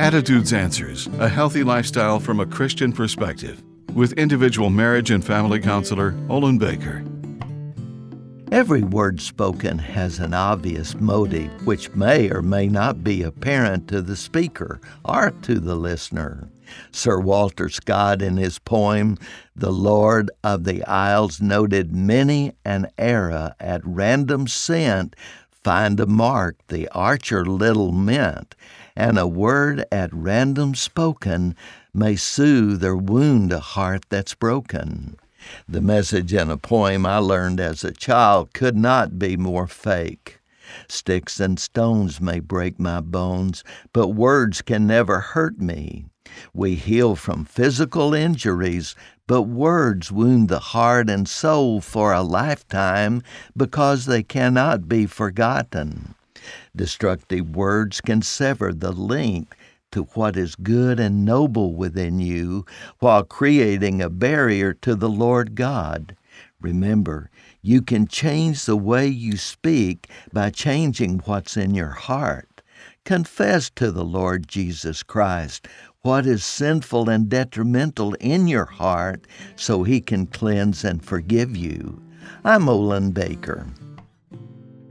Attitudes Answers A Healthy Lifestyle from a Christian Perspective with individual marriage and family counselor Olin Baker. Every word spoken has an obvious motive, which may or may not be apparent to the speaker or to the listener. Sir Walter Scott, in his poem, The Lord of the Isles, noted many an era at random sent find a mark the archer little meant, and a word at random spoken may soothe or wound a heart that's broken. The message in a poem I learned as a child could not be more fake. Sticks and stones may break my bones, but words can never hurt me. We heal from physical injuries, but words wound the heart and soul for a lifetime because they cannot be forgotten. Destructive words can sever the link to what is good and noble within you while creating a barrier to the Lord God. Remember, you can change the way you speak by changing what's in your heart. Confess to the Lord Jesus Christ what is sinful and detrimental in your heart so he can cleanse and forgive you. I'm Olin Baker.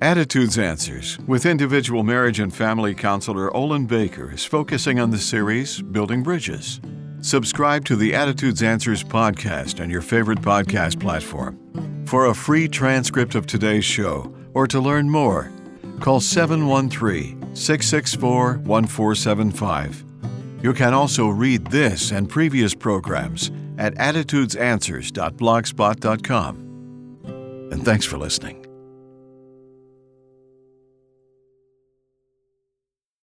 Attitudes Answers with individual marriage and family counselor Olin Baker is focusing on the series Building Bridges. Subscribe to the Attitudes Answers podcast on your favorite podcast platform. For a free transcript of today's show or to learn more, call 713 664 1475. You can also read this and previous programs at attitudesanswers.blogspot.com. And thanks for listening.